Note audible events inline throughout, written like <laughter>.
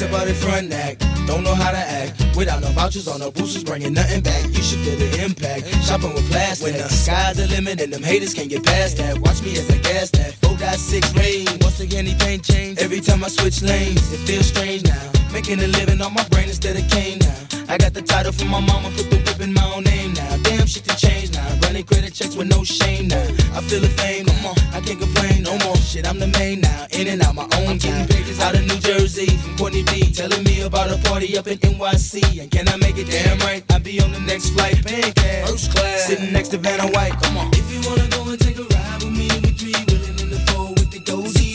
It's about the front act. Don't know how to act. Without no vouchers or no boosters, bringing nothing back. You should feel the impact. Shopping with plastic. When the sky's the limit and them haters can't get past that. Watch me as I gas that. 4.6 range. Once again, anything change. Every time I switch lanes, it feels strange now. Making a living on my brain instead of cane now. I got the title from my mama, put the in my own name now. Damn, shit to change now. Running credit checks with no shame now. I feel the fame, come on, I can't complain no more. Shit, I'm the main now. In and out my own I'm getting pages out of New Jersey from Courtney B. Telling me about a party up in NYC. And can I make it damn right? I'll be on the next flight, paying cash. First class. Sitting next to Vanna White, come on. If you wanna go and take a ride with me, we three willing in the four with the goldies.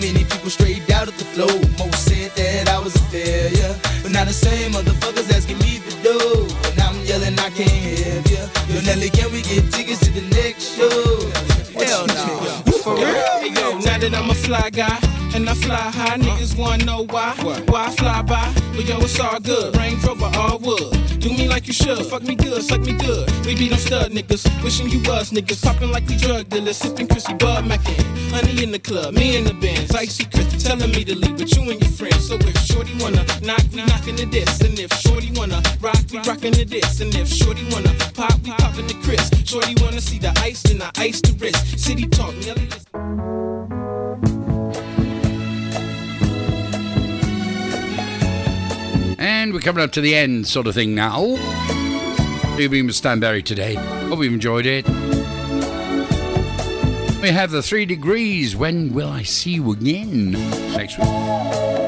Many people straight out of the flow. Most said that I was a failure, but now the same motherfuckers asking me for dough, and I'm yelling I can't help you. Yo, Nelly, can we get tickets to the next show? That I'm a fly guy and I fly high, niggas wanna know why. Why I fly by? But yo, it's all good. Range Rover, all wood. Do me like you should. Fuck me good, suck me good. We be them stud niggas. Wishing you was niggas. Popping like we drug dealers. Sipping Chrissy Bud Mackin. Honey in the club, me in the Benz. Icy Chris telling me to leave with you and your friends. So if Shorty wanna knock, we knockin' the this. And if Shorty wanna rock, we rockin' the this. And if Shorty wanna pop, we poppin' the Chris. Shorty wanna see the ice, then I ice the wrist. City talk, Nelly. And we're coming up to the end, sort of thing now. We've been with Stanberry today. Hope you've enjoyed it. We have the three degrees. When will I see you again? Next week.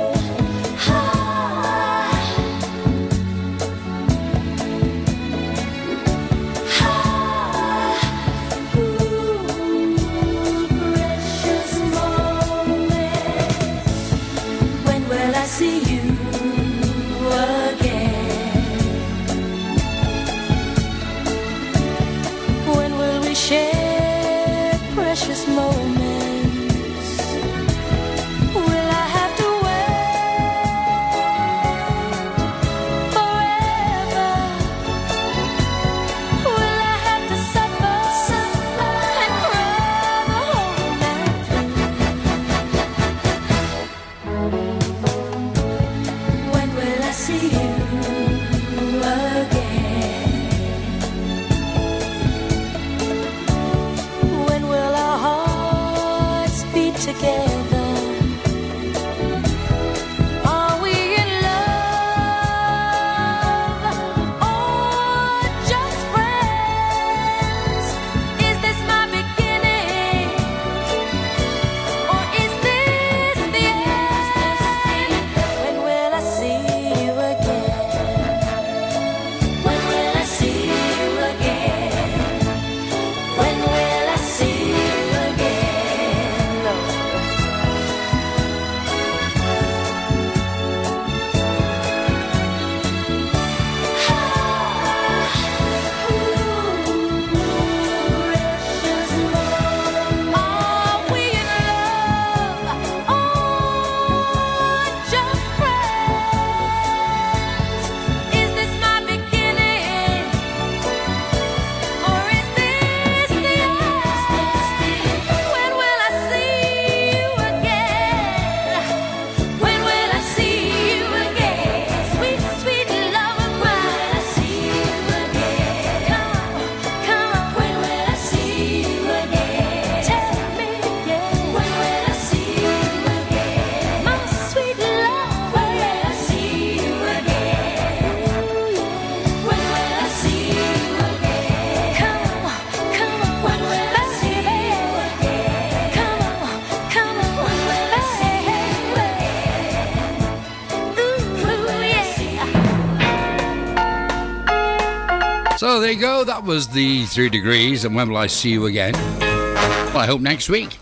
Was the three degrees. And when will I see you again? Well, I hope next week.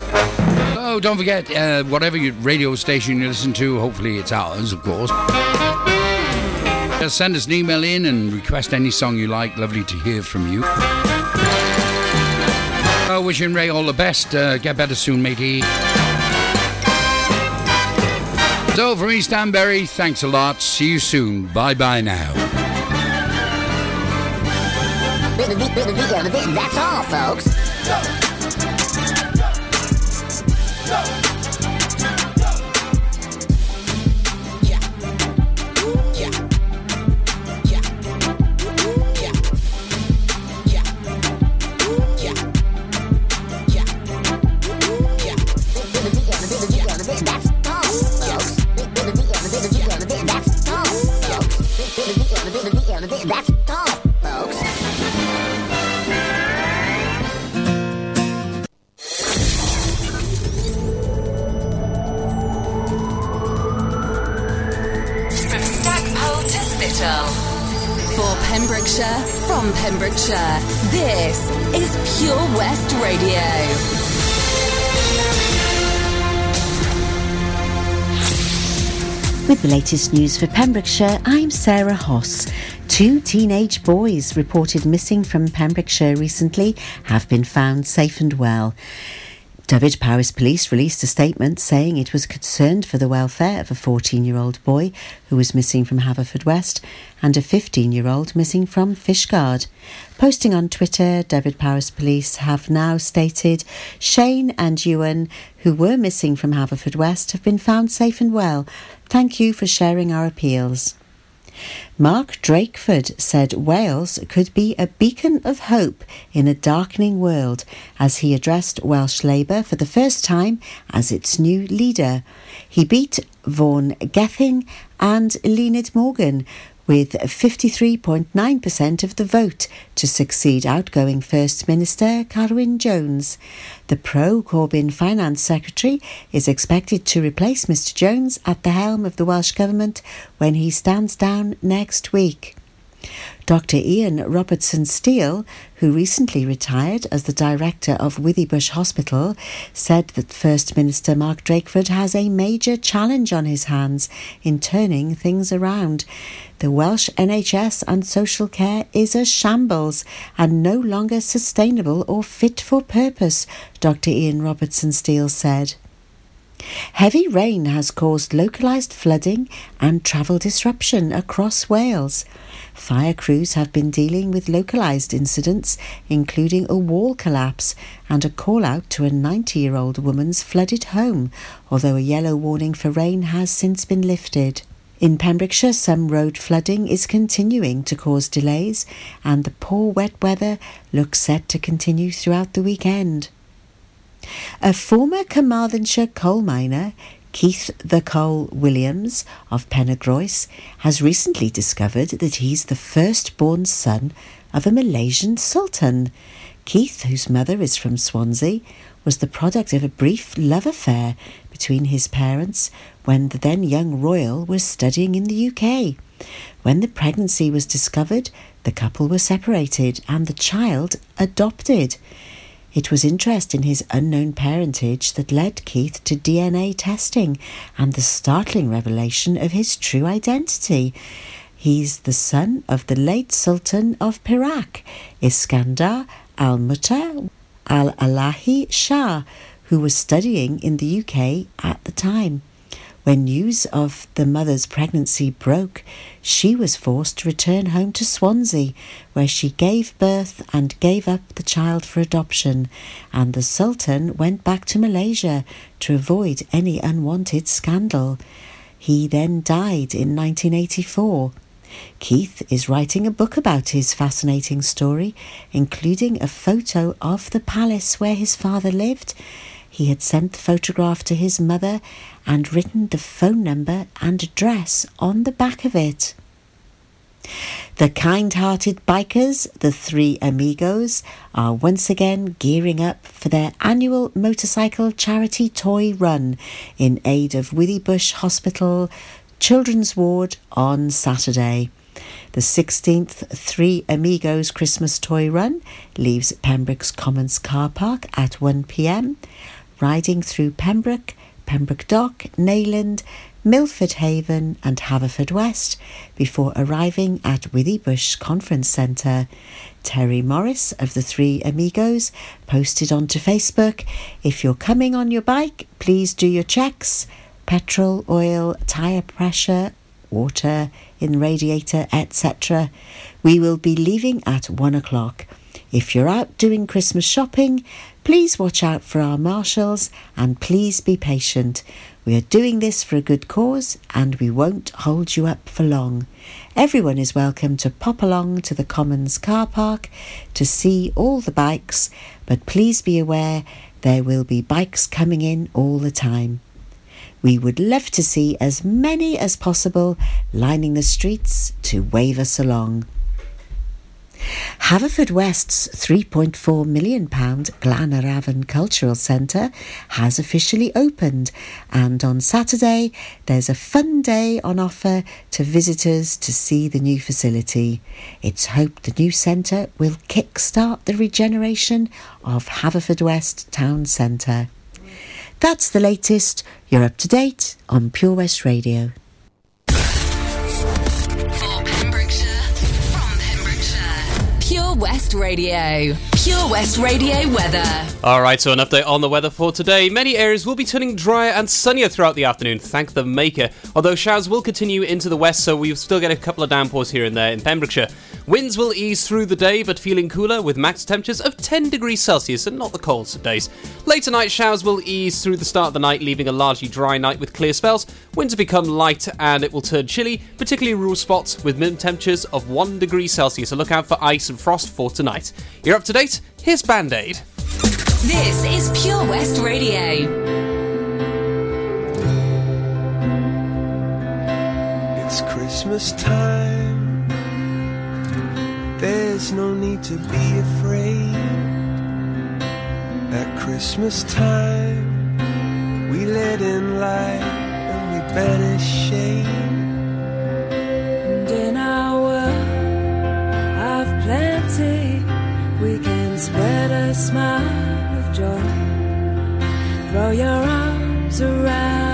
So don't forget, uh, whatever your radio station you listen to, hopefully it's ours, of course. Just send us an email in and request any song you like. Lovely to hear from you. Uh, wishing Ray all the best. Uh, get better soon, matey. So, from East Stanberry, thanks a lot. See you soon. Bye bye now. That's all, folks. The latest news for Pembrokeshire, I'm Sarah Hoss. Two teenage boys reported missing from Pembrokeshire recently have been found safe and well. Dyfed-Powys Police released a statement saying it was concerned for the welfare of a 14 year old boy who was missing from Haverfordwest and a 15 year old missing from Fishguard. Posting on Twitter, Dyfed-Powys Police have now stated Shane and Ewan, who were missing from Haverfordwest, have been found safe and well. Thank you for sharing our appeals. Mark Drakeford said Wales could be a beacon of hope in a darkening world as he addressed Welsh Labour for the first time as its new leader. He beat Vaughan Gething and Eluned Morgan with 53.9% of the vote to succeed outgoing First Minister Carwyn Jones. The pro Corbyn Finance Secretary is expected to replace Mr Jones at the helm of the Welsh Government when he stands down next week. Dr. Ian Robertson Steele, who recently retired as the director of Withybush Hospital, said that First Minister Mark Drakeford has a major challenge on his hands in turning things around. The Welsh NHS and social care is a shambles and no longer sustainable or fit for purpose, Dr. Ian Robertson Steele said. Heavy rain has caused localised flooding and travel disruption across Wales. Fire crews have been dealing with localised incidents, including a wall collapse and a call out to a 90 year old woman's flooded home, although a yellow warning for rain has since been lifted. In Pembrokeshire, some road flooding is continuing to cause delays, and the poor wet weather looks set to continue throughout the weekend. A former Carmarthenshire coal miner, Keith the Cole Williams of Penygroes, has recently discovered that he's the firstborn son of a Malaysian sultan. Keith, whose mother is from Swansea, was the product of a brief love affair between his parents when the then young royal was studying in the UK. When the pregnancy was discovered, the couple were separated and the child adopted. It was interest in his unknown parentage that led Keith to DNA testing and the startling revelation of his true identity. He's the son of the late Sultan of Perak, Iskandar al Muta al Alahi Shah, who was studying in the UK at the time. When news of the mother's pregnancy broke, she was forced to return home to Swansea, where she gave birth and gave up the child for adoption, and the Sultan went back to Malaysia to avoid any unwanted scandal. He then died in 1984. Keith is writing a book about his fascinating story, including a photo of the palace where his father lived. He had sent the photograph to his mother and written the phone number and address on the back of it. The kind hearted bikers, the three amigos, are once again gearing up for their annual motorcycle charity toy run in aid of Withybush Hospital Children's Ward on Saturday. The 16th Three Amigos Christmas Toy Run leaves Pembroke's Commons car park at 1pm, riding through Pembroke, Pembroke Dock, Neyland, Milford Haven and Haverfordwest before arriving at Withybush Conference Centre. Terry Morris of the Three Amigos posted onto Facebook, if you're coming on your bike, please do your checks, petrol, oil, tyre pressure, water in radiator, etc. We will be leaving at one o'clock. If you're out doing Christmas shopping, please watch out for our marshals and please be patient. We are doing this for a good cause and we won't hold you up for long. Everyone is welcome to pop along to the Commons car park to see all the bikes, but please be aware there will be bikes coming in all the time. We would love to see as many as possible lining the streets to wave us along. Haverfordwest's £3.4 million Glan-yr-Afon Cultural Centre has officially opened, and on Saturday there's a fun day on offer to visitors to see the new facility. It's hoped the new centre will kick-start the regeneration of Haverfordwest Town Centre. That's the latest. You're up to date on Pure West Radio. West Radio. Pure West Radio weather. All right, so an update on the weather for today. Many areas will be turning drier and sunnier throughout the afternoon, thank the maker. Although showers will continue into the west, so we'll still get a couple of downpours here and there in Pembrokeshire. Winds will ease through the day, but feeling cooler with max temperatures of 10 degrees Celsius and not the coldest of days. Later night showers will ease through the start of the night, leaving a largely dry night with clear spells. Winds become light and it will turn chilly, particularly rural spots with minimum temperatures of 1 degree Celsius. So look out for ice and frost for tonight. You're up to date. Here's Band Aid. This is Pure West Radio. It's Christmas time. There's no need to be afraid. At Christmas time, we let in light and we banish shade. And in our world of plenty, we can spread a smile of joy. Throw your arms around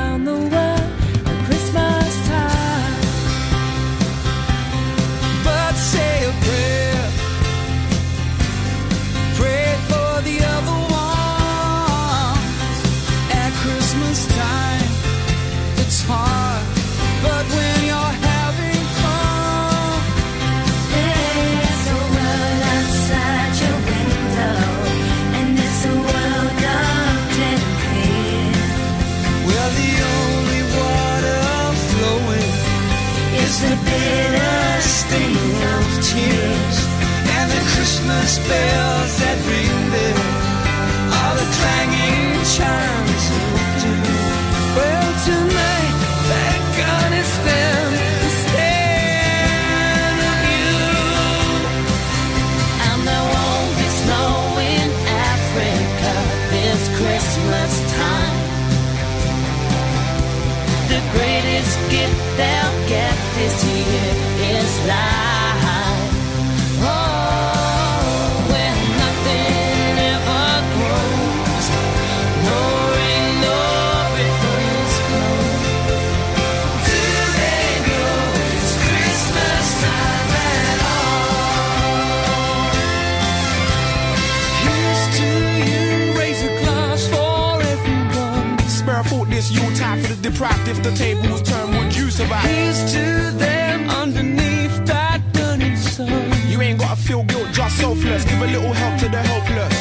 It's the bitter sting of tears. And the Christmas bells that ring there are the clanging chimes deprived. If the tables turn, would you survive? Here's to them underneath that burning sun. You ain't gotta feel guilt, just selfless. Give a little help to the helpless.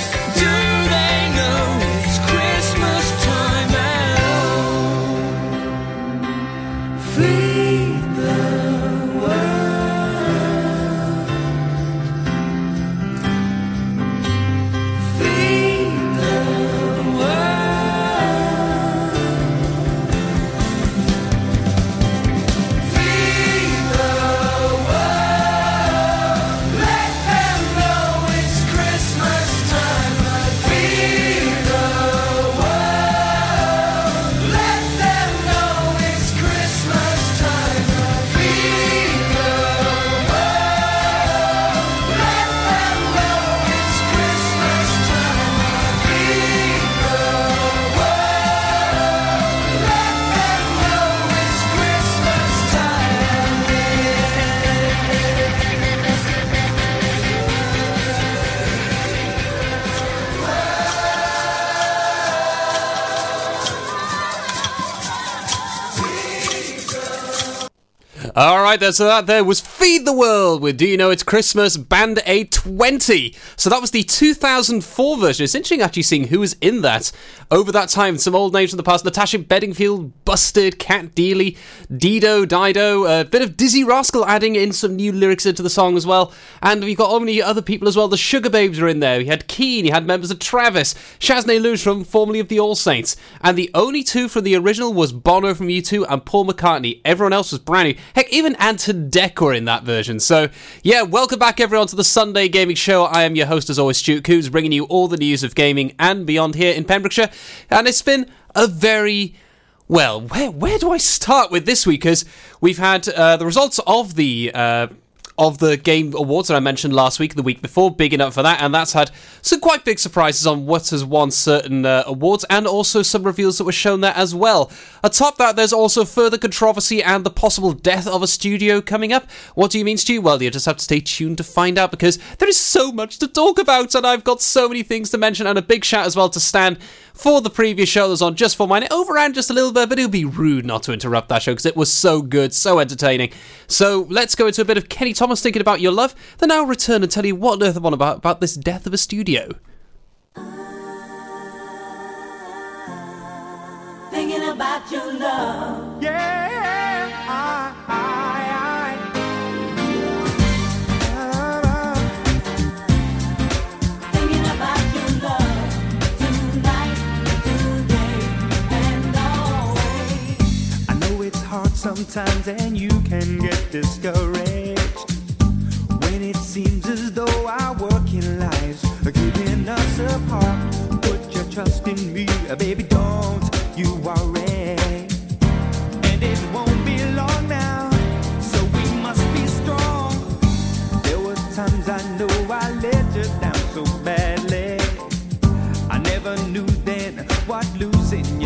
All right, then, so that there was Feed the World with Do You Know It's Christmas Band Aid 20. So that was the 2004 version. It's interesting actually seeing who was in that over that time. Some old names from the past Natasha Bedingfield, Busted, Cat Deeley, Dido, Dido, a bit of Dizzee Rascal adding in some new lyrics into the song as well. And we've got all many other people as well. The Sugababes are in there. We had Keane, you had members of Travis, Shaznay Lewis from formerly of the All Saints. And the only two from the original was Bono from U2 and Paul McCartney. Everyone else was brand new. Heck, even Ant and Dec were in that version. So, yeah, welcome back everyone to the Sunday Gaming Show. I am your host as always, Stu Coombes, bringing you all the news of gaming and beyond here in Pembrokeshire. And it's been a very well, where where do I start with this week? Because we've had uh, the results of the uh, of the game awards that I mentioned last week, the week before, big enough for that, and that's had some quite big surprises on what has won certain uh, awards, and also some reveals that were shown there as well. Atop that, there's also further controversy and the possible death of a studio coming up. What do you mean, Stu? Well, you just have to stay tuned to find out because there is so much to talk about, and I've got so many things to mention, and a big shout as well to Stan for the previous show that was on just for mine. It overran just a little bit, but it would be rude not to interrupt that show because it was so good, so entertaining. So let's go into a bit of Kenny Thomas thinking about your love. Then I'll return and tell you what on earth I'm on about about this death of a studio. Thinking about your love. Yeah, I, I, Thinking about your love tonight, today, and always. I know it's hard sometimes and you can get discouraged when it seems as though our working lives are keeping us apart. Put your trust in me, uh, baby, don't you worry. And it won't be long now, so we must be strong. There were times I know I let you down so badly. I never knew then what losing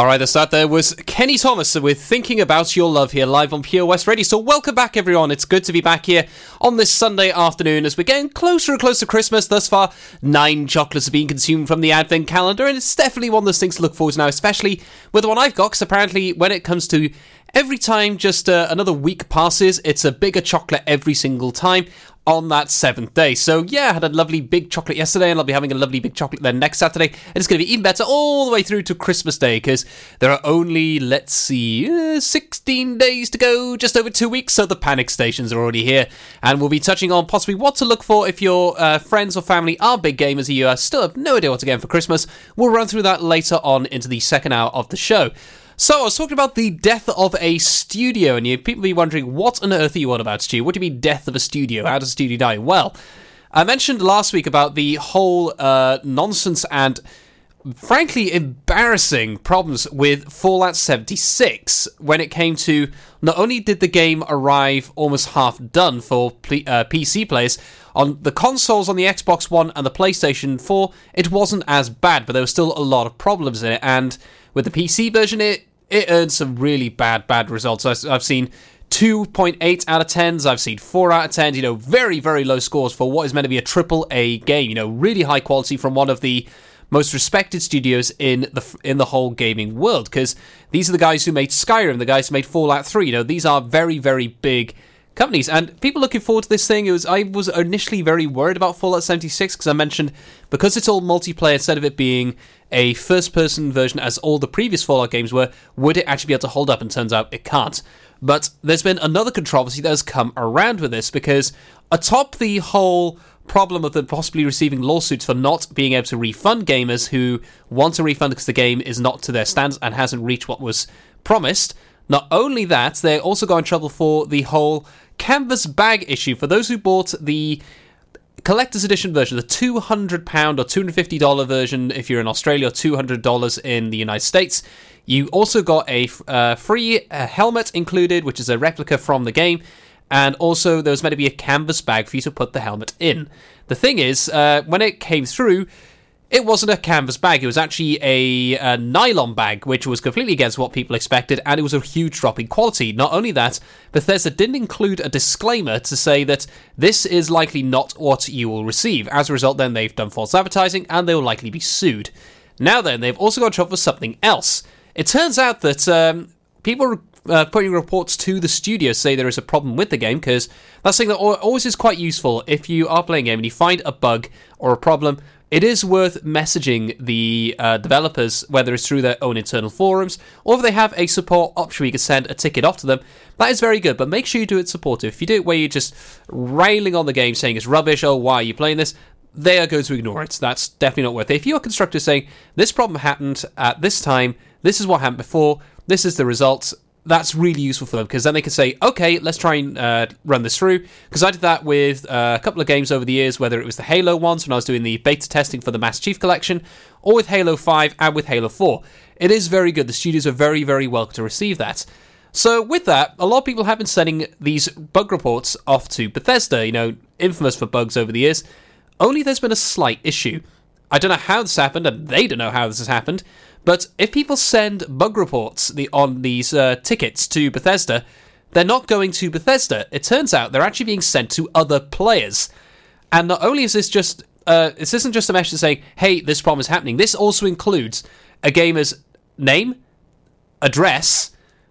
All right, the start there was Kenny Thomas with Thinking About Your Love here live on Pure West Radio. So, welcome back, everyone. It's good to be back here on this Sunday afternoon as we're getting closer and closer to Christmas. Thus far, nine chocolates are being consumed from the Advent calendar, and it's definitely one of those things to look forward to now, especially with the one I've got, because apparently, when it comes to every time just uh, another week passes, it's a bigger chocolate every single time on that seventh day. So yeah, I had a lovely big chocolate yesterday, and I'll be having a lovely big chocolate then next Saturday, and it's going to be even better all the way through to Christmas Day because there are only let's see, uh, 16 days to go, just over two weeks. So the panic stations are already here, and we'll be touching on possibly what to look for if your uh, friends or family are big gamers. and You uh, still have no idea what to get for Christmas. We'll run through that later on into the second hour of the show. So I was talking about the death of a studio, and you people be wondering what on earth are you on about, Stu? What do you mean death of a studio? How does a studio die? Well, I mentioned last week about the whole uh, nonsense and frankly embarrassing problems with Fallout 76 when it came to not only did the game arrive almost half done for ple- uh, PC players on the consoles on the Xbox One and the PlayStation 4 it wasn't as bad but there was still a lot of problems in it and with the PC version it it earned some really bad bad results I've seen 2.8 out of 10s. I've seen 4 out of 10. You know, very, very low scores for what is meant to be a triple A game. You know, really high quality from one of the most respected studios in the in the whole gaming world. Because these are the guys who made Skyrim, the guys who made Fallout 3. You know, these are very, very big companies. And people looking forward to this thing it was i was initially very worried about fallout 76 because i mentioned because it's all multiplayer instead of it being a first person version as all the previous fallout games were would it actually be able to hold up? And turns out it can't. But there's been another controversy that has come around with this because atop the whole problem of them possibly receiving lawsuits for not being able to refund gamers who want a refund because the game is not to their standards and hasn't reached what was promised not only that, they also got in trouble for the whole canvas bag issue. For those who bought the collector's edition version, the two hundred pound or two hundred fifty dollar version, if you're in Australia, or two hundred dollars in the United States, you also got a uh, free uh, helmet included, which is a replica from the game. And also, there was meant to be a canvas bag for you to put the helmet in. The thing is, uh, when it came through, it wasn't a canvas bag. It was actually a, a, nylon bag, which was completely against what people expected, and it was a huge drop in quality. Not only that, Bethesda didn't include a disclaimer to say that this is likely not what you will receive. As a result, then they've done false advertising, and they will likely be sued. Now then, they've also got in trouble for something else. It turns out that um, people uh, putting reports to the studio say there is a problem with the game because that's something that always is quite useful if you are playing a game and you find a bug or a problem it is worth messaging the uh, developers, whether it's through their own internal forums or if they have a support option you can send a ticket off to them. That is very good, but make sure you do it supportive. If you do it where you're just railing on the game, saying it's rubbish, oh, why are you playing this? They are going to ignore it. That's definitely not worth it. If you're a constructor saying, this problem happened at this time, this is what happened before, this is the result, that's really useful for them because then they can say, okay, let's try and uh, run this through. Because I did that with uh, a couple of games over the years, whether it was the Halo ones when I was doing the beta testing for the Master Chief Collection, or with Halo 5 and with Halo 4. It is very good. The studios are very, very welcome to receive that. So, with that, a lot of people have been sending these bug reports off to Bethesda, you know, infamous for bugs over the years. Only there's been a slight issue. I don't know how this happened, and they don't know how this has happened. But if people send bug reports the, on these uh, tickets to Bethesda, they're not going to Bethesda. It turns out they're actually being sent to other players. And not only is this just uh, this isn't just a message saying, "Hey, this problem is happening." This also includes a gamer's name, address,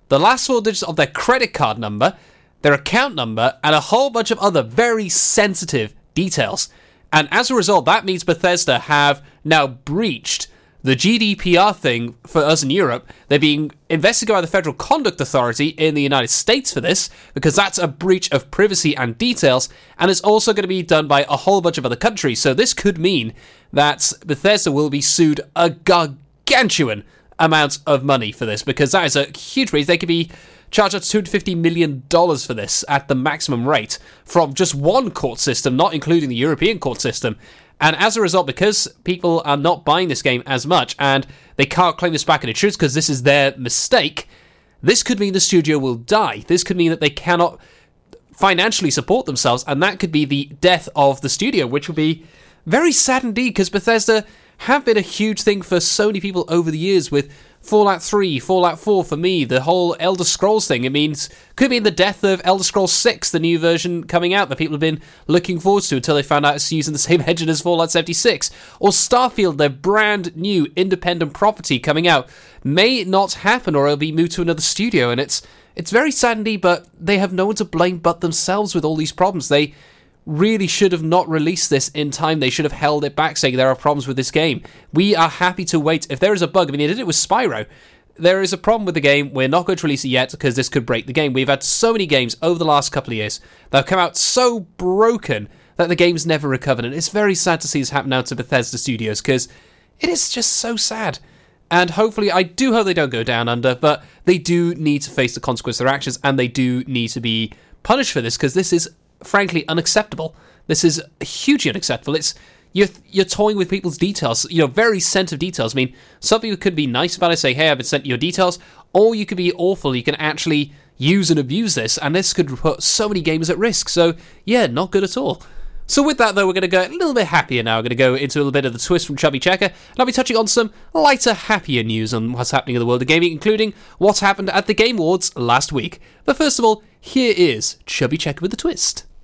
the last four digits of their credit card number, their account number, and a whole bunch of other very sensitive details. And as a result, that means Bethesda have now breached the GDPR thing for us in Europe, they're being investigated by the Federal Conduct Authority in the United States for this, because that's a breach of privacy and details, and it's also going to be done by a whole bunch of other countries. So this could mean that Bethesda will be sued a gargantuan amount of money for this, because that is a huge breach. They could be charged up to $250 million for this at the maximum rate from just one court system, not including the European court system. And as a result, because people are not buying this game as much and they can't claim this back in insurance because this is their mistake, this could mean the studio will die. This could mean that they cannot financially support themselves, and that could be the death of the studio, which would be very sad indeed because Bethesda have been a huge thing for so many people over the years with Fallout 3, Fallout 4 for me, the whole Elder Scrolls thing. It means could mean the death of Elder Scrolls 6, the new version coming out that people have been looking forward to until they found out it's using the same <laughs> engine as Fallout 76. Or Starfield, their brand new independent property coming out, may not happen or it'll be moved to another studio. And it's it's very indeed, but they have no one to blame but themselves with all these problems. They really should have not released this in time. They should have held it back, saying there are problems with this game. We are happy to wait. If there is a bug, I mean, they did it with Spyro. There is a problem with the game. We're not going to release it yet because this could break the game. We've had so many games over the last couple of years that have come out so broken that the game's never recovered. And it's very sad to see this happen now to Bethesda Studios because it is just so sad. And hopefully, I do hope they don't go down under, but they do need to face the consequence of their actions and they do need to be punished for this because this is frankly unacceptable. This is hugely unacceptable. It's you're you're toying with people's details, you know, very sensitive details. I mean, some people could be nice about it, say, "Hey, I've been sent your details," or you could be awful. You can actually use and abuse this, and this could put so many gamers at risk. So, yeah, not good at all. So with that though, we're going to go a little bit happier now. We're going to go into a little bit of the twist from Chubby Checker, and I'll be touching on some lighter, happier news on what's happening in the world of gaming, including what happened at the Game Awards last week. But first of all, here is Chubby Checker with the twist.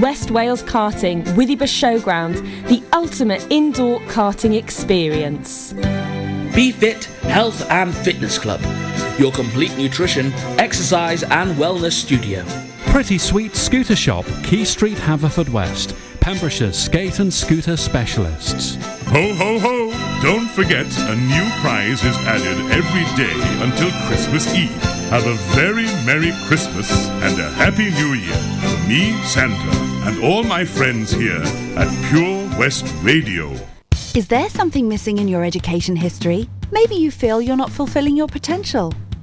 West Wales Karting, Withybush Showground, the ultimate indoor karting experience. Be Fit Health and Fitness Club, your complete nutrition, exercise, and wellness studio. Pretty Sweet Scooter Shop, Quay Street, Haverfordwest. Pembrokeshire's skate and scooter specialists. Ho, ho, ho! Don't forget, a new prize is added every day until Christmas Eve. Have a very Merry Christmas and a Happy New Year from me, Santa, and all my friends here at Pure West Radio. Is there something missing in your education history? Maybe you feel you're not fulfilling your potential.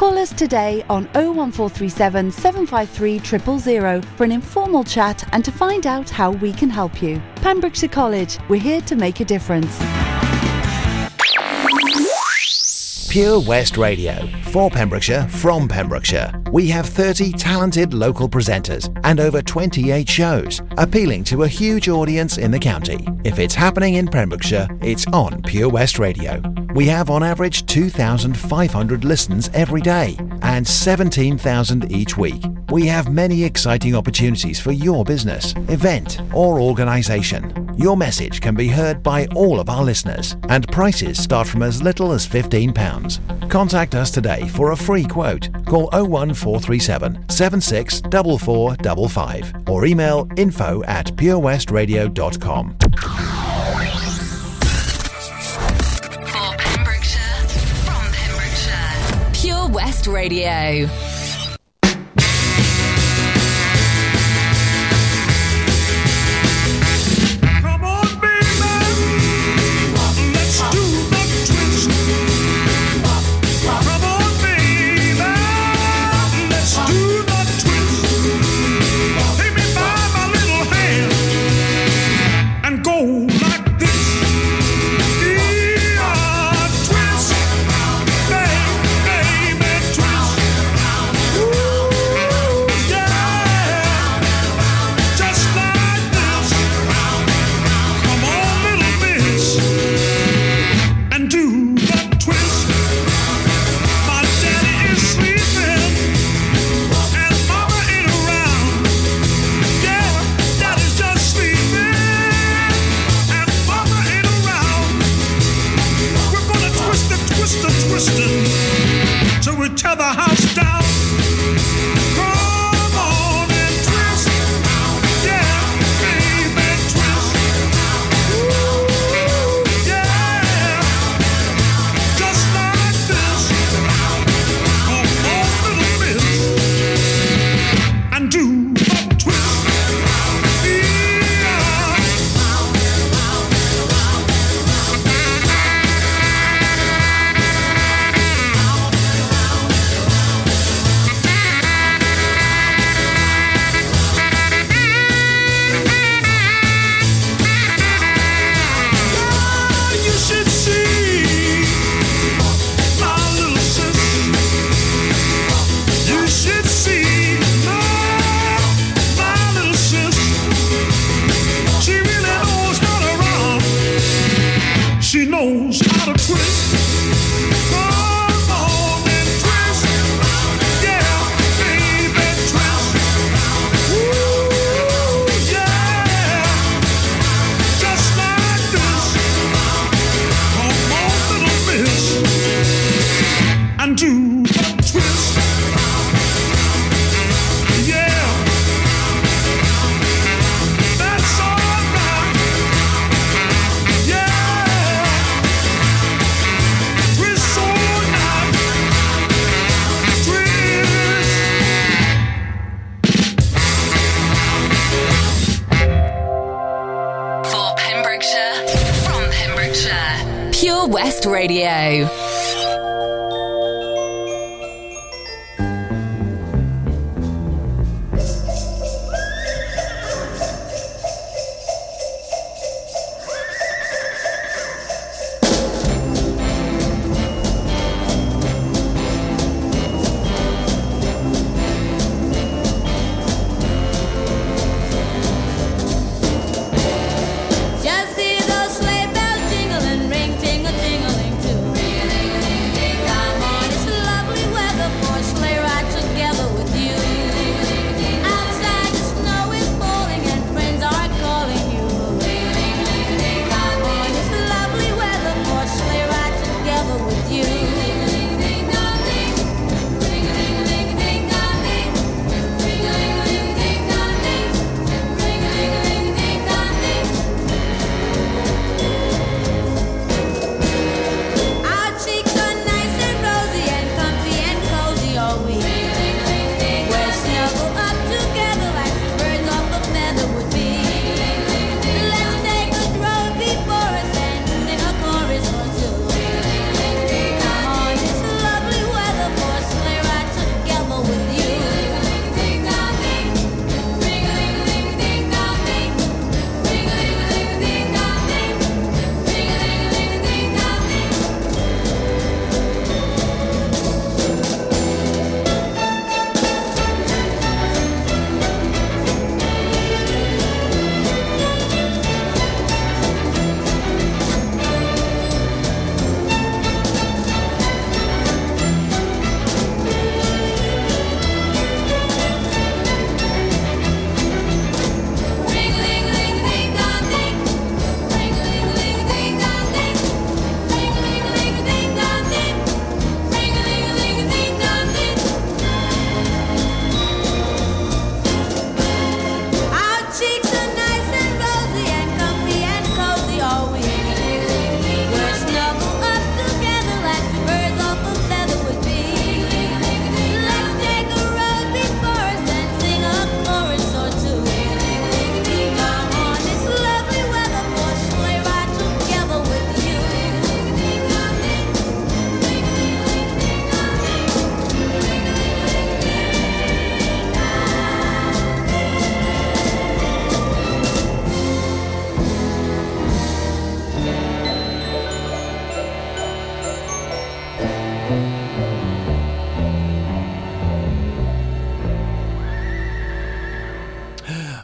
Call us today on 01437 753 000 for an informal chat and to find out how we can help you. Pembrokeshire College, we're here to make a difference. Pure West Radio. For Pembrokeshire, from Pembrokeshire. We have 30 talented local presenters and over 28 shows, appealing to a huge audience in the county. If it's happening in Pembrokeshire, it's on Pure West Radio. We have on average 2,500 listens every day and 17,000 each week. We have many exciting opportunities for your business, event, or organisation. Your message can be heard by all of our listeners, and prices start from as little as £15. Contact us today for a free quote. Call 01437 764455 or email info at purewestradio.com. From Pembrokeshire, Pure West Radio. Radio.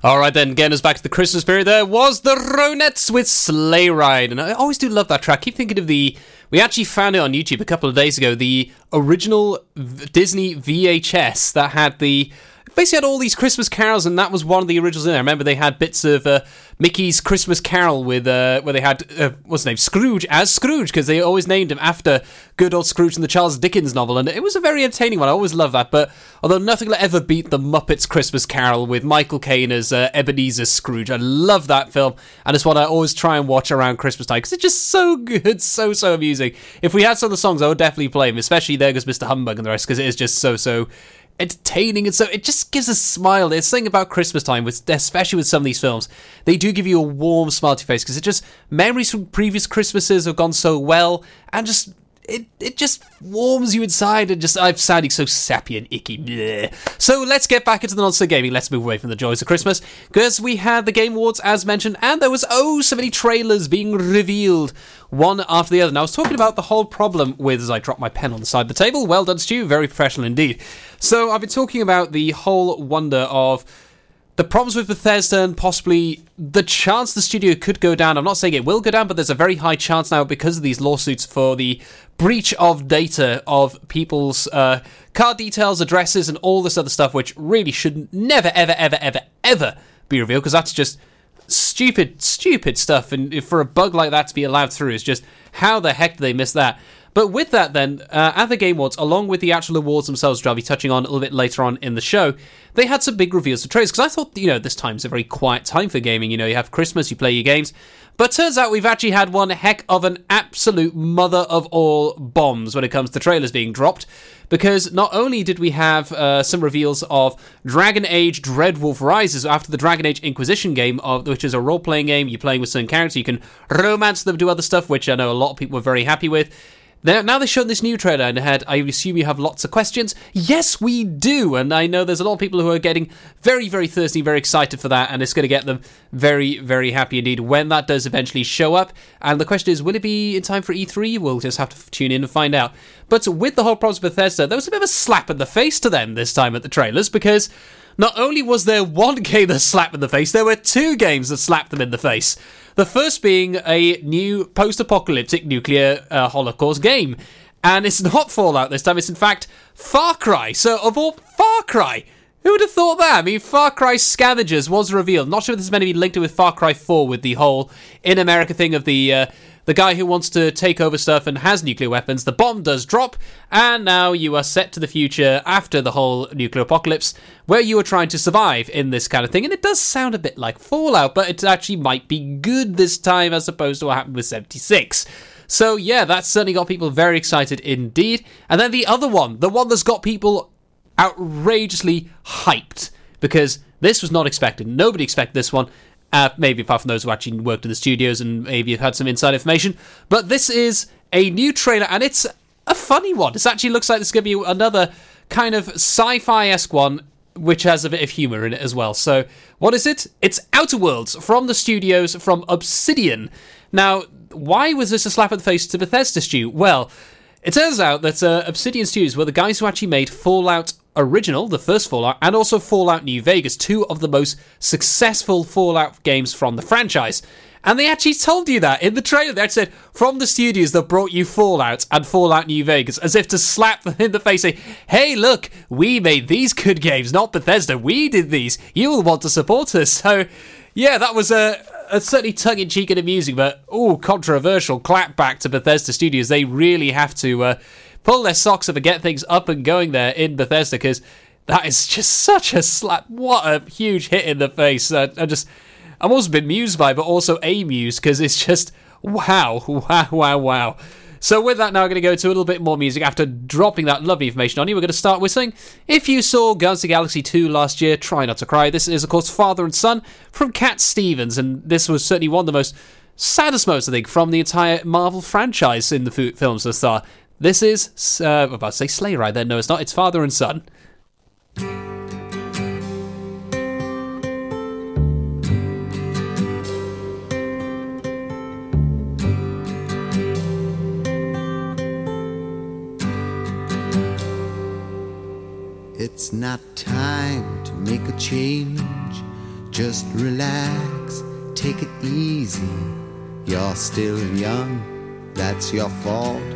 All right, then, getting us back to the Christmas period, there was the Ronettes with Sleigh Ride. And I always do love that track. keep thinking of the. We actually found it on YouTube a couple of days ago. The original Disney VHS that had the. Basically, had all these Christmas carols, and that was one of the originals in there. I remember they had bits of uh, Mickey's Christmas Carol with uh, where they had uh, what's his name Scrooge as Scrooge because they always named him after good old Scrooge in the Charles Dickens novel, and it was a very entertaining one. I always love that. But although nothing will ever beat the Muppets Christmas Carol with Michael Caine as uh, Ebenezer Scrooge, I love that film, and it's one I always try and watch around Christmas time because it's just so good, so so amusing. If we had some of the songs, I would definitely play them, especially there goes Mr. Humbug and the rest because it is just so so entertaining and so it just gives a smile. There's something about Christmas time, with especially with some of these films, they do give you a warm smile to your face because it just memories from previous Christmases have gone so well and just. It, it just warms you inside and just I'm sounding so sappy and icky. Bleh. So let's get back into the nonsense gaming. Let's move away from the joys of Christmas because we had the Game Awards as mentioned, and there was oh so many trailers being revealed one after the other. Now I was talking about the whole problem with as I dropped my pen on the side of the table. Well done, Stu. Very professional indeed. So I've been talking about the whole wonder of the problems with Bethesda and possibly the chance the studio could go down. I'm not saying it will go down, but there's a very high chance now because of these lawsuits for the breach of data of people's uh, card details, addresses, and all this other stuff, which really should never, ever, ever, ever, ever be revealed because that's just stupid, stupid stuff. And for a bug like that to be allowed through is just how the heck do they miss that? But with that, then, uh, at the Game Awards, along with the actual awards themselves, which I'll be touching on a little bit later on in the show, they had some big reveals of trailers. Because I thought, you know, this time's a very quiet time for gaming. You know, you have Christmas, you play your games. But turns out we've actually had one heck of an absolute mother of all bombs when it comes to trailers being dropped. Because not only did we have uh, some reveals of Dragon Age Dreadwolf Rises after the Dragon Age Inquisition game, of, which is a role playing game, you're playing with certain characters, you can romance them, do other stuff, which I know a lot of people were very happy with. Now, now they showed this new trailer and had, I assume you have lots of questions. Yes, we do. And I know there's a lot of people who are getting very, very thirsty, very excited for that. And it's going to get them very, very happy indeed when that does eventually show up. And the question is, will it be in time for E3? We'll just have to tune in and find out. But with the whole problems of Bethesda, there was a bit of a slap in the face to them this time at the trailers because not only was there one <laughs> game that slapped in the face, there were two games that slapped them in the face. The first being a new post apocalyptic nuclear uh, holocaust game. And it's <laughs> not Fallout this time, it's in fact Far Cry. So, of all Far Cry, who would have thought that? I mean, Far Cry Scavengers was revealed. Not sure if this is meant to be linked to with Far Cry 4 with the whole in America thing of the. Uh, the guy who wants to take over stuff and has nuclear weapons, the bomb does drop, and now you are set to the future after the whole nuclear apocalypse, where you are trying to survive in this kind of thing. And it does sound a bit like Fallout, but it actually might be good this time as opposed to what happened with 76. So, yeah, that's certainly got people very excited indeed. And then the other one, the one that's got people outrageously hyped, because this was not expected. Nobody expected this one. Uh, maybe apart from those who actually worked in the studios and maybe have had some inside information. But this is a new trailer, and it's a funny one. This actually looks like this is going to be another kind of sci-fi esque one, which has a bit of humor in it as well. So, what is it? It's Outer Worlds from the studios from Obsidian. Now, why was this a slap in the face to Bethesda, Stu? Well, it turns out that uh, Obsidian Studios were the guys who actually made Fallout Original, the first Fallout, and also Fallout New Vegas, two of the most successful Fallout games from the franchise. And they actually told you that in the trailer. They said, from the studios that brought you Fallout and Fallout New Vegas, as if to slap them in the face, say, hey, look, we made these good games, not Bethesda. We did these. You will want to support us. So, yeah, that was a, certainly tongue in cheek and amusing, but, oh, controversial clapback to Bethesda Studios. They really have to uh, pull their socks up and get things up and going there in Bethesda because that is just such a slap. What a huge hit in the face. Uh, I just. I'm also bemused by, but also amused because it's just wow, wow, wow, wow. So with that, now we're going to go to a little bit more music after dropping that lovely information on you. We're going to start with saying, if you saw Guardians of the Galaxy 2 last year, try not to cry. This is, of course, Father and Son from Cat Stevens, and this was certainly one of the most saddest moments, I think, from the entire Marvel franchise in the films so far. This is, uh, I'm about to say Sleigh Ride then. No, it's not. It's Father and Son. It's not time to make a change. Just relax, take it easy. You're still young, that's your fault.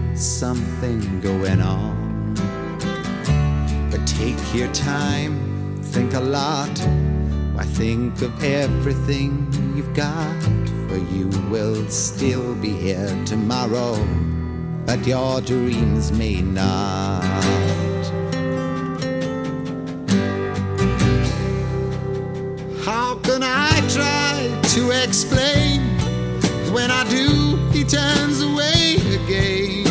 something going on. But take your time, think a lot. Why think of everything you've got? For you will still be here tomorrow, but your dreams may not. How can I try to explain? When I do, he turns away again.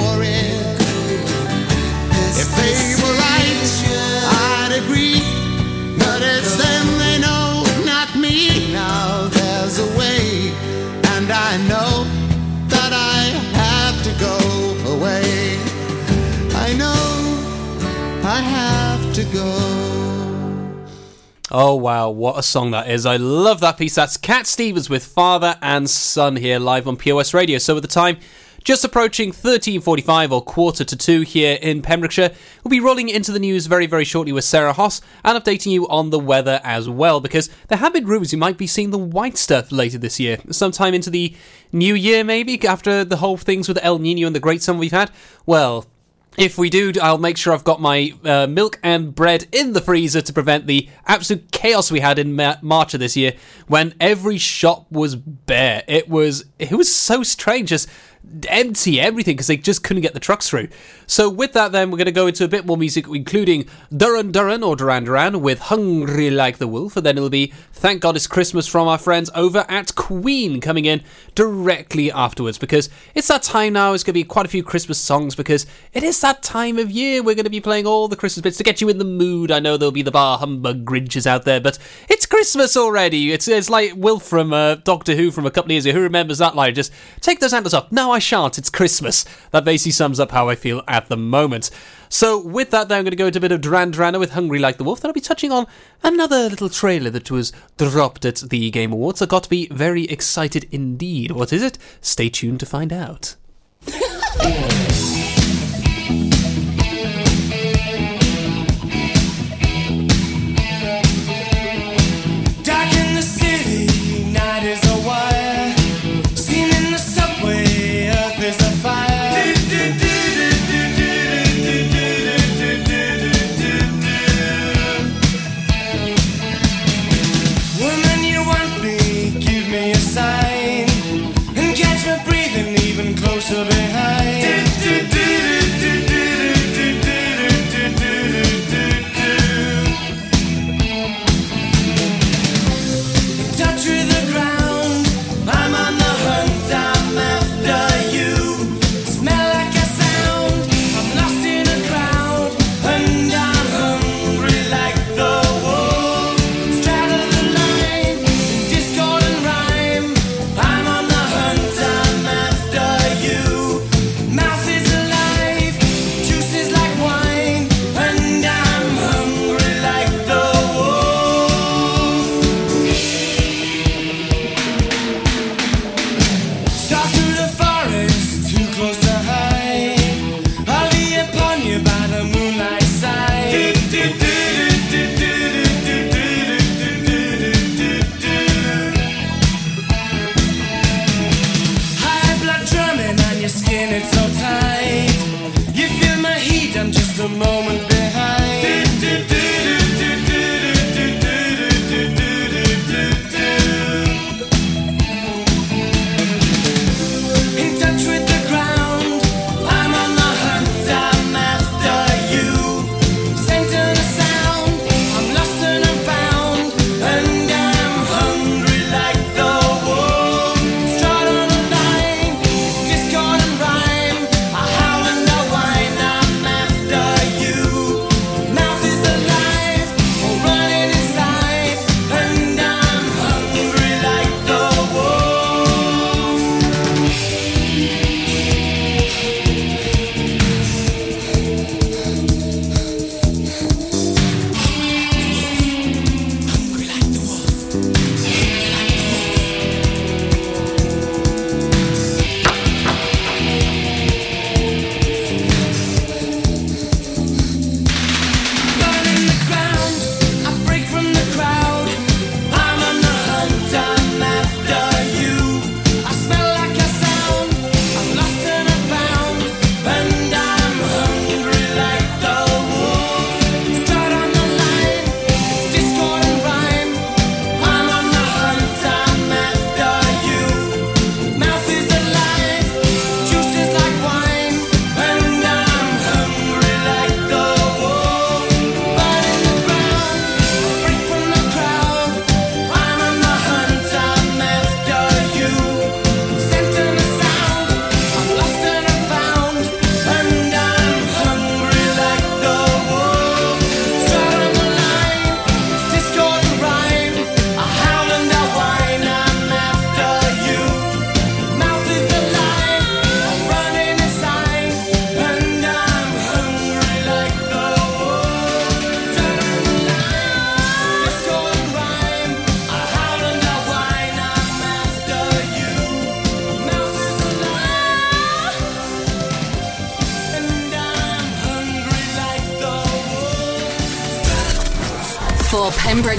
Oh wow, what a song that is. I love that piece. That's Cat Stevens with Father and Son here live on POS Radio. So at the time, just approaching 13.45 or quarter to 2 here in Pembrokeshire. We'll be rolling into the news very, very shortly with Sarah Hoss and updating you on the weather as well, because there have been rumours you might be seeing the white stuff later this year, sometime into the new year maybe, after the whole things with El Nino and the great summer we've had. Well, if we do, I'll make sure I've got my uh, milk and bread in the freezer to prevent the absolute chaos we had in Ma- March of this year when every shop was bare. It was it was so strange, just empty everything because they just couldn't get the trucks through. So with that, then we're going to go into a bit more music, including Duran Duran or Duran Duran with "Hungry Like the Wolf," and then it'll be "Thank God It's Christmas" from our friends over at Queen coming in directly afterwards because it's that time now. It's going to be quite a few Christmas songs because it is that time of year. We're going to be playing all the Christmas bits to get you in the mood. I know there'll be the bar humbug Grinches out there, but it's Christmas already. It's it's like Wilf from uh, Doctor Who from a couple of years ago. Who remembers that line? Just take those antlers off. I shan't. It's Christmas. That basically sums up how I feel at the moment. So with that, then I'm going to go into a bit of Duran Duran with "Hungry Like the Wolf." Then I'll be touching on another little trailer that was dropped at the Game Awards. I got to be very excited indeed. What is it? Stay tuned to find out. <laughs>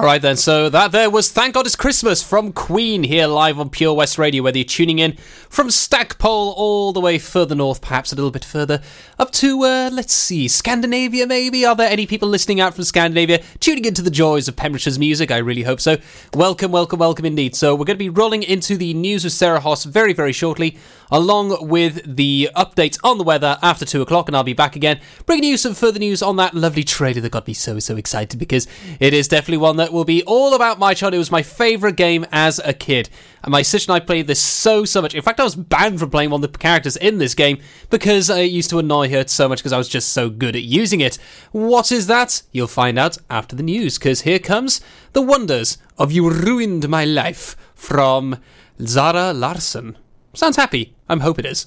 All right, then. So that there was Thank God It's Christmas from Queen here live on Pure West Radio. Whether you're tuning in from Stackpole all the way further north, perhaps a little bit further up to, uh, let's see, Scandinavia maybe? Are there any people listening out from Scandinavia tuning into the joys of Pembrokeshire's music? I really hope so. Welcome, welcome, welcome indeed. So we're going to be rolling into the news with Sarah Hoss very, very shortly. Along with the updates on the weather after 2 o'clock, and I'll be back again bringing you some further news on that lovely trailer that got me so, so excited because it is definitely one that will be all about my child. It was my favourite game as a kid. And my sister and I played this so, so much. In fact, I was banned from playing one of the characters in this game because it used to annoy her so much because I was just so good at using it. What is that? You'll find out after the news because here comes The Wonders of You Ruined My Life from Zara Larsson. Sounds happy. I'm hope it is.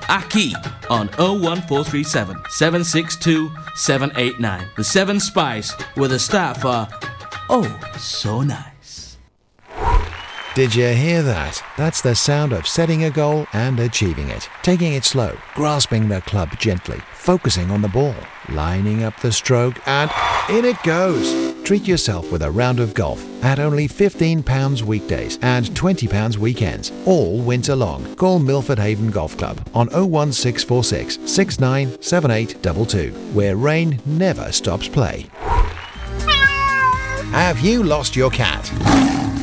Aki on 01437 762 789. The Seven Spice, with a staff are oh so nice. Did you hear that? That's the sound of setting a goal and achieving it. Taking it slow, grasping the club gently, focusing on the ball, lining up the stroke, and in it goes. Treat yourself with a round of golf at only £15 weekdays and £20 weekends, all winter long. Call Milford Haven Golf Club on 01646 697822, where rain never stops play. Have you lost your cat?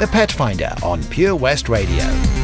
The Pet Finder on Pure West Radio.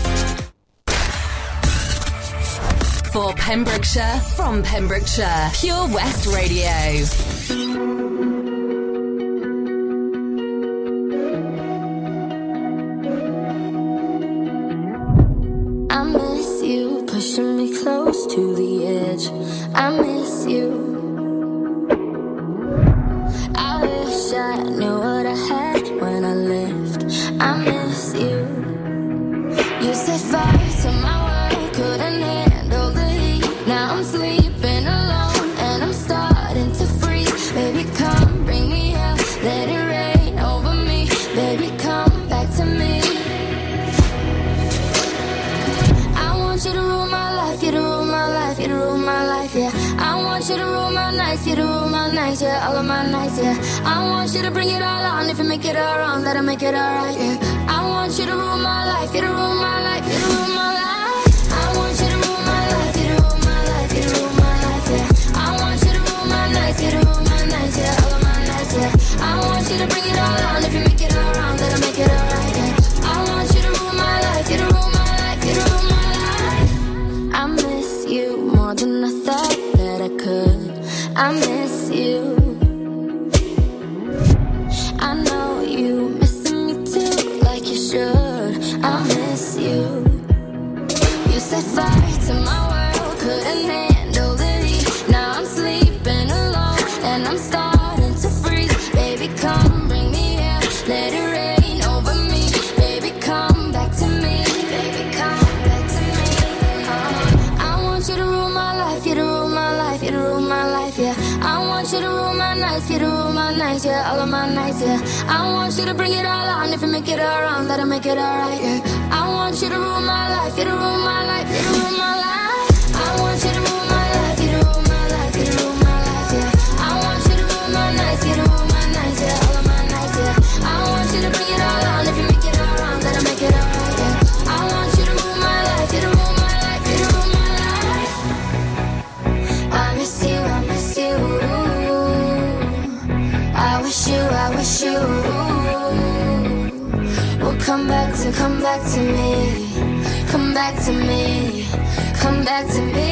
For Pembrokeshire, from Pembrokeshire, Pure West Radio. I miss you, pushing me close to the edge. I miss you. My nights, yeah. I want you to bring it all on. If you make it all wrong, that'll make it alright, yeah. Yeah. Uh, I want you to rule my life, you to rule my night, yeah. I want you to rule my nights, you to rule my nights, yeah, all of my nights, yeah. I want you to bring it all on. If you make it all wrong, that'll make it alright, yeah. I want you to rule my life, you to rule my life, you to rule my life. Back to me.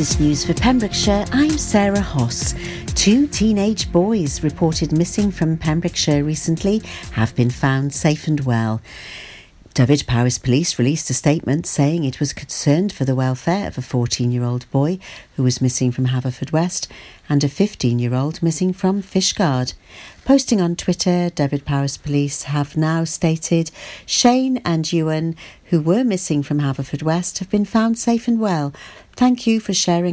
Latest news for Pembrokeshire, I'm Sarah Hoss. Two teenage boys reported missing from Pembrokeshire recently have been found safe and well. Dyfed Powys Police released a statement saying it was concerned for the welfare of a 14 year old boy who was missing from Haverfordwest and a 15 year old missing from Fishguard. Posting on Twitter, Dyfed Powys Police have now stated Shane and Ewan, who were missing from Haverfordwest, have been found safe and well. Thank you for sharing